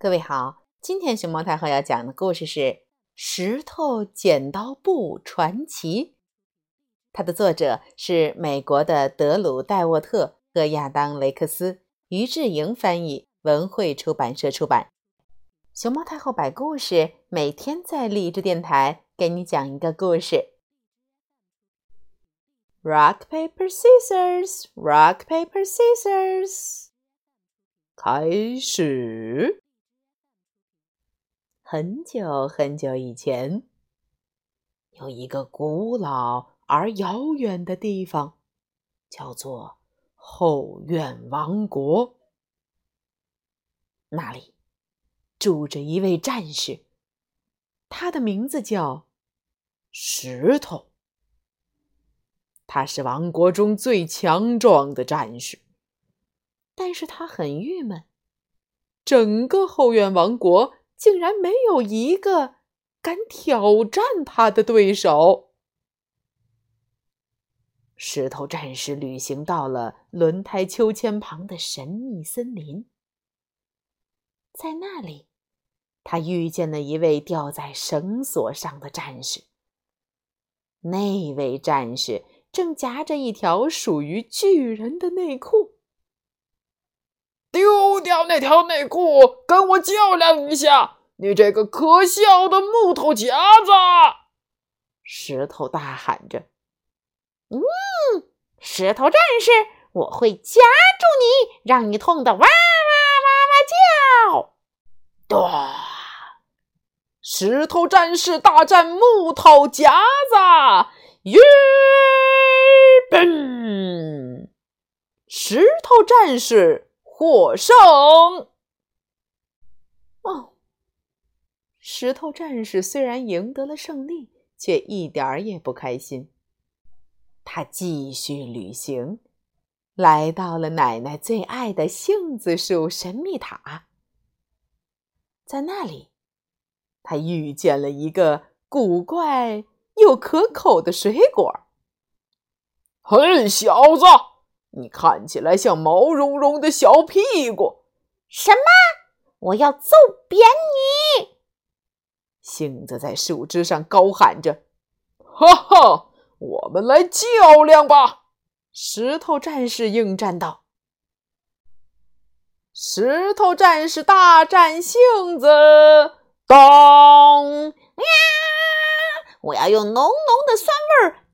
各位好，今天熊猫太后要讲的故事是《石头剪刀布传奇》，它的作者是美国的德鲁·戴沃特和亚当·雷克斯，于志莹翻译，文汇出版社出版。熊猫太后摆故事，每天在励志电台给你讲一个故事。Rock paper scissors, rock paper scissors，开始。很久很久以前，有一个古老而遥远的地方，叫做后院王国。那里住着一位战士，他的名字叫石头。他是王国中最强壮的战士，但是他很郁闷，整个后院王国。竟然没有一个敢挑战他的对手。石头战士旅行到了轮胎秋千旁的神秘森林，在那里，他遇见了一位吊在绳索上的战士。那位战士正夹着一条属于巨人的内裤。丢掉那条内裤，跟我较量一下！你这个可笑的木头夹子！石头大喊着：“嗯，石头战士，我会夹住你，让你痛得哇哇哇哇叫！”咚！石头战士大战木头夹子，耶！嘣！石头战士。获胜！哦，石头战士虽然赢得了胜利，却一点儿也不开心。他继续旅行，来到了奶奶最爱的杏子树神秘塔。在那里，他遇见了一个古怪又可口的水果。嘿，小子！你看起来像毛茸茸的小屁股！什么？我要揍扁你！杏子在树枝上高喊着：“哈哈，我们来较量吧！”石头战士应战道：“石头战士大战杏子！”当呀！我要用浓浓的酸味儿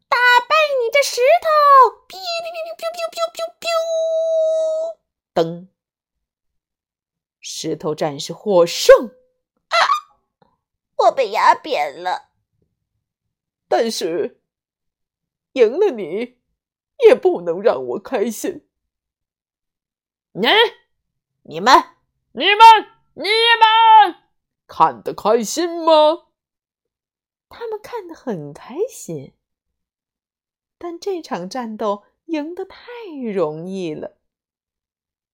你这石头！哔哔哔哔哔哔哔。噔！石头战士获胜！啊，我被压扁了。但是赢了你，也不能让我开心。你、你们、你们、你们看得开心吗？他们看得很开心，但这场战斗赢得太容易了。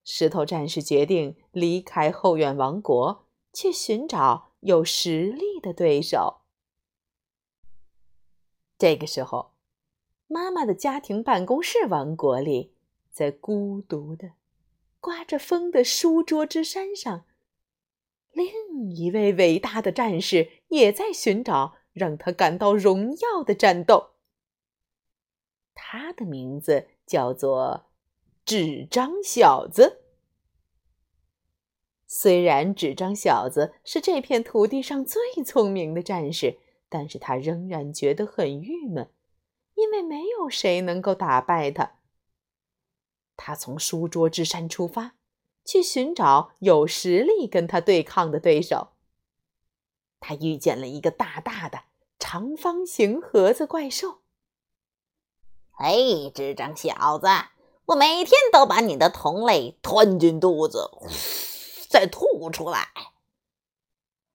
石头战士决定离开后院王国，去寻找有实力的对手。这个时候，妈妈的家庭办公室王国里，在孤独的刮着风的书桌之山上，另一位伟大的战士也在寻找让他感到荣耀的战斗。他的名字叫做。纸张小子，虽然纸张小子是这片土地上最聪明的战士，但是他仍然觉得很郁闷，因为没有谁能够打败他。他从书桌之山出发，去寻找有实力跟他对抗的对手。他遇见了一个大大的长方形盒子怪兽。哎，纸张小子！我每天都把你的同类吞进肚子，再吐出来，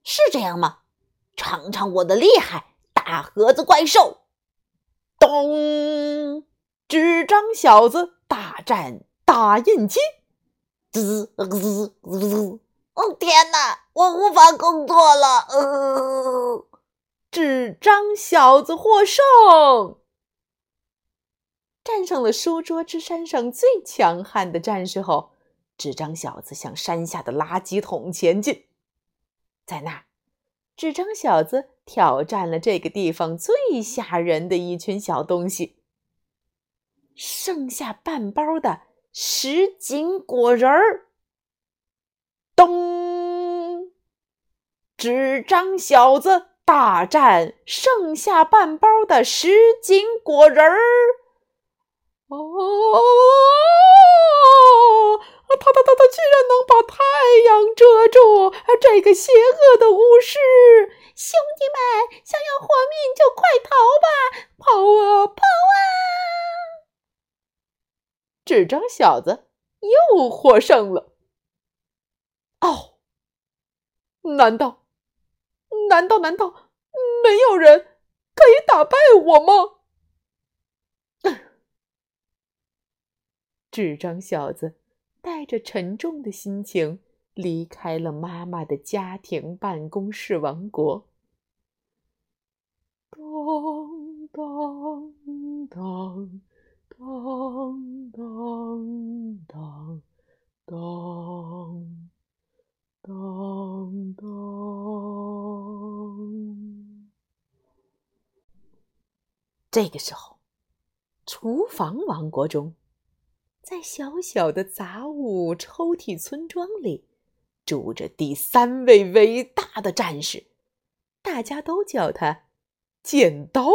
是这样吗？尝尝我的厉害，大盒子怪兽！咚！纸张小子大战打印机！滋滋滋！哦天哪，我无法工作了！呃，纸张小子获胜。战胜了书桌之山上最强悍的战士后，纸张小子向山下的垃圾桶前进。在那儿，纸张小子挑战了这个地方最吓人的一群小东西——剩下半包的什锦果仁儿。咚！纸张小子大战剩下半包的什锦果仁儿。哦！他他他他居然能把太阳遮住！这个邪恶的巫师！兄弟们，想要活命就快逃吧！跑啊跑啊！纸张小子又获胜了。哦，难道难道难道没有人可以打败我吗？智障小子。带着沉重的心情离开了妈妈的家庭办公室王国。当当当当当当当当当。这个时候，厨房王国中。在小小的杂物抽屉村庄里，住着第三位伟大的战士，大家都叫他剪刀。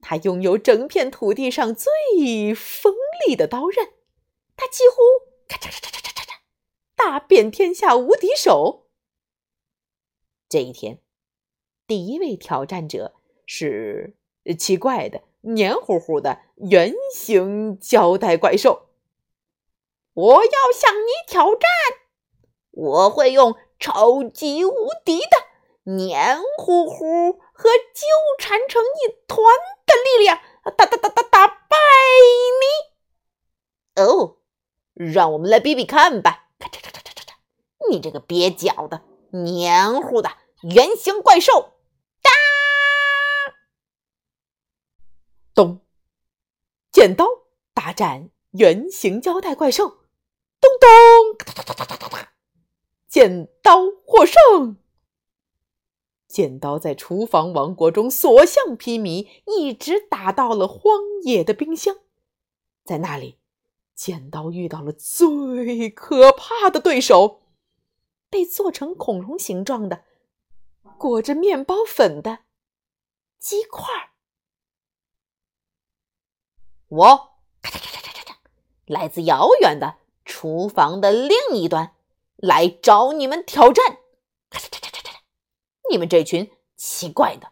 他拥有整片土地上最锋利的刀刃，他几乎咔嚓嚓嚓嚓嚓嚓大遍天下无敌手。这一天，第一位挑战者是奇怪的。黏糊糊的圆形胶带怪兽，我要向你挑战！我会用超级无敌的黏糊糊和纠缠成一团的力量，打打打打打败你！哦，让我们来比比看吧！咔嚓嚓嚓嚓嚓嚓！你这个蹩脚的黏糊的圆形怪兽！咚！剪刀大战圆形胶带怪兽，咚咚！哒哒哒哒哒哒！剪刀获胜。剪刀在厨房王国中所向披靡，一直打到了荒野的冰箱。在那里，剪刀遇到了最可怕的对手——被做成恐龙形状的、裹着面包粉的鸡块儿。我咔嚓嚓嚓嚓嚓，来自遥远的厨房的另一端，来找你们挑战。咔嚓咔嚓咔嚓，你们这群奇怪的、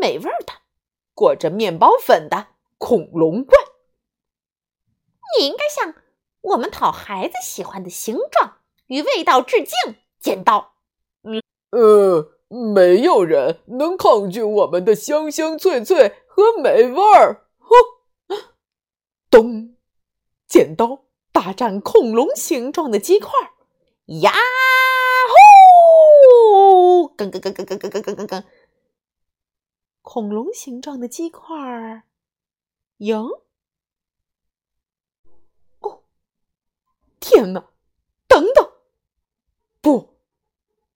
美味的、裹着面包粉的恐龙怪，你应该向我们讨孩子喜欢的形状与味道致敬。剪刀，嗯呃，没有人能抗拒我们的香香脆脆和美味儿。咚！剪刀大战恐龙形状的鸡块，呀呼！咯咯咯咯咯咯咯咯咯咯！恐龙形状的鸡块赢！哦，天哪！等等，不，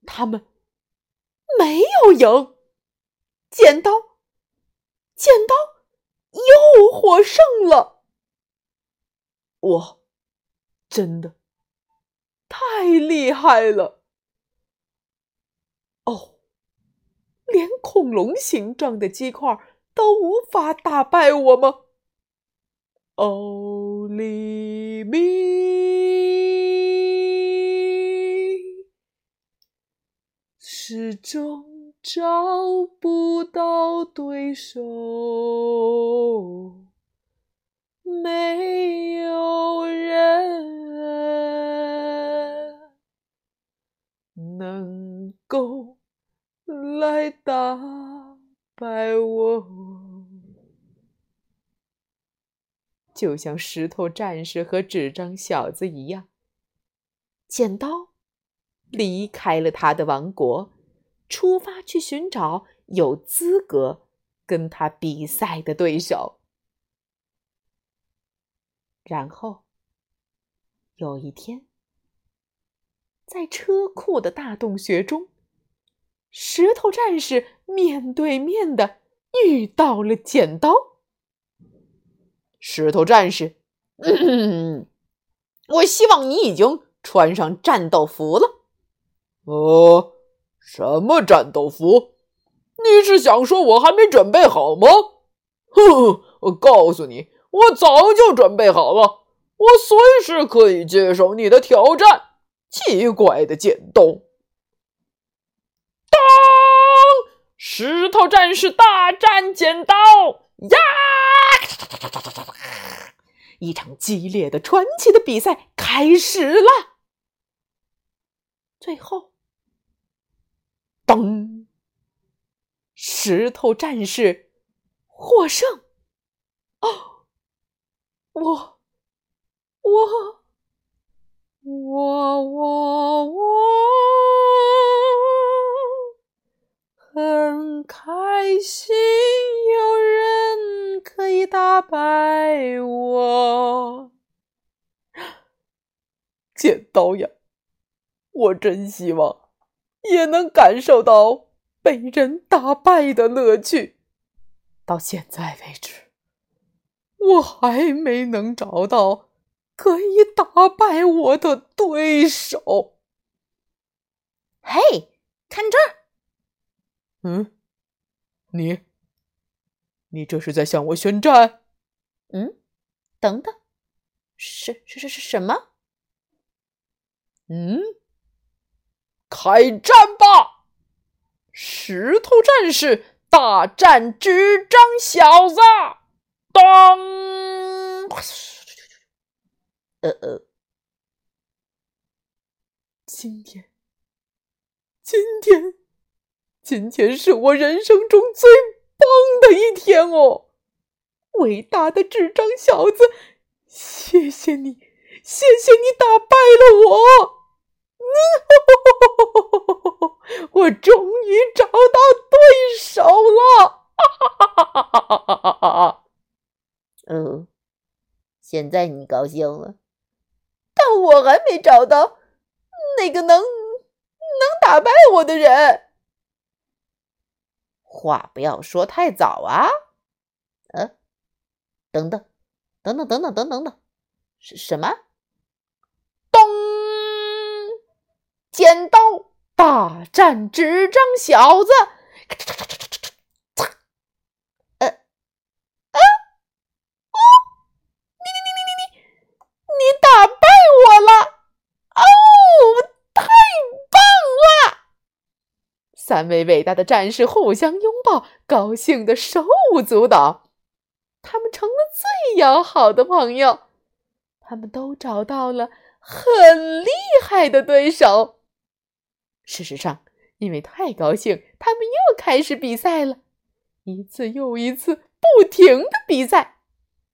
他们没有赢！剪刀，剪刀又获胜了！我真的太厉害了！哦，连恐龙形状的鸡块都无法打败我吗？哦，黎明始终找不到对手。没有人能够来打败我，就像石头战士和纸张小子一样。剪刀离开了他的王国，出发去寻找有资格跟他比赛的对手。然后，有一天，在车库的大洞穴中，石头战士面对面的遇到了剪刀。石头战士，嗯，我希望你已经穿上战斗服了。呃，什么战斗服？你是想说我还没准备好吗？哼，我告诉你，我早就准备好了。我随时可以接受你的挑战。奇怪的剪刀！当，石头战士大战剪刀呀！一场激烈的、传奇的比赛开始了。最后，当，石头战士获胜。哦，我，我。我我我很开心，有人可以打败我。剪刀呀，我真希望也能感受到被人打败的乐趣。到现在为止，我还没能找到。可以打败我的对手。嘿，看这儿！嗯，你，你这是在向我宣战？嗯，等等，是是是是什么？嗯，开战吧！石头战士大战纸张小子！咚，呃呃，今天，今天，今天是我人生中最棒的一天哦！伟大的智障小子，谢谢你，谢谢你打败了我！我终于找到对手了！哈哈哈哈哈哈。现在你高兴了。但我还没找到那个能能打败我的人。话不要说太早啊！呃，等等，等等，等等，等等等，是什么？咚！剪刀大战纸张小子！三位伟大的战士互相拥抱，高兴的手舞足蹈。他们成了最要好的朋友。他们都找到了很厉害的对手。事实上，因为太高兴，他们又开始比赛了，一次又一次，不停的比赛。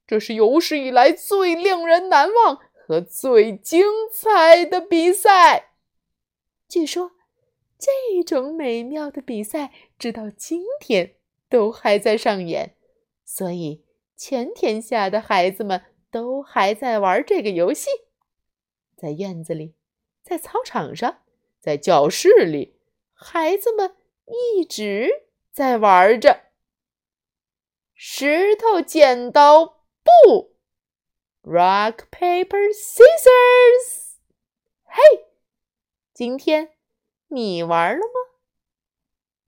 这是有史以来最令人难忘和最精彩的比赛。据说。这种美妙的比赛，直到今天都还在上演，所以全天下的孩子们都还在玩这个游戏。在院子里，在操场上，在教室里，孩子们一直在玩着石头剪刀布 （Rock Paper Scissors）。嘿，今天。你玩了吗？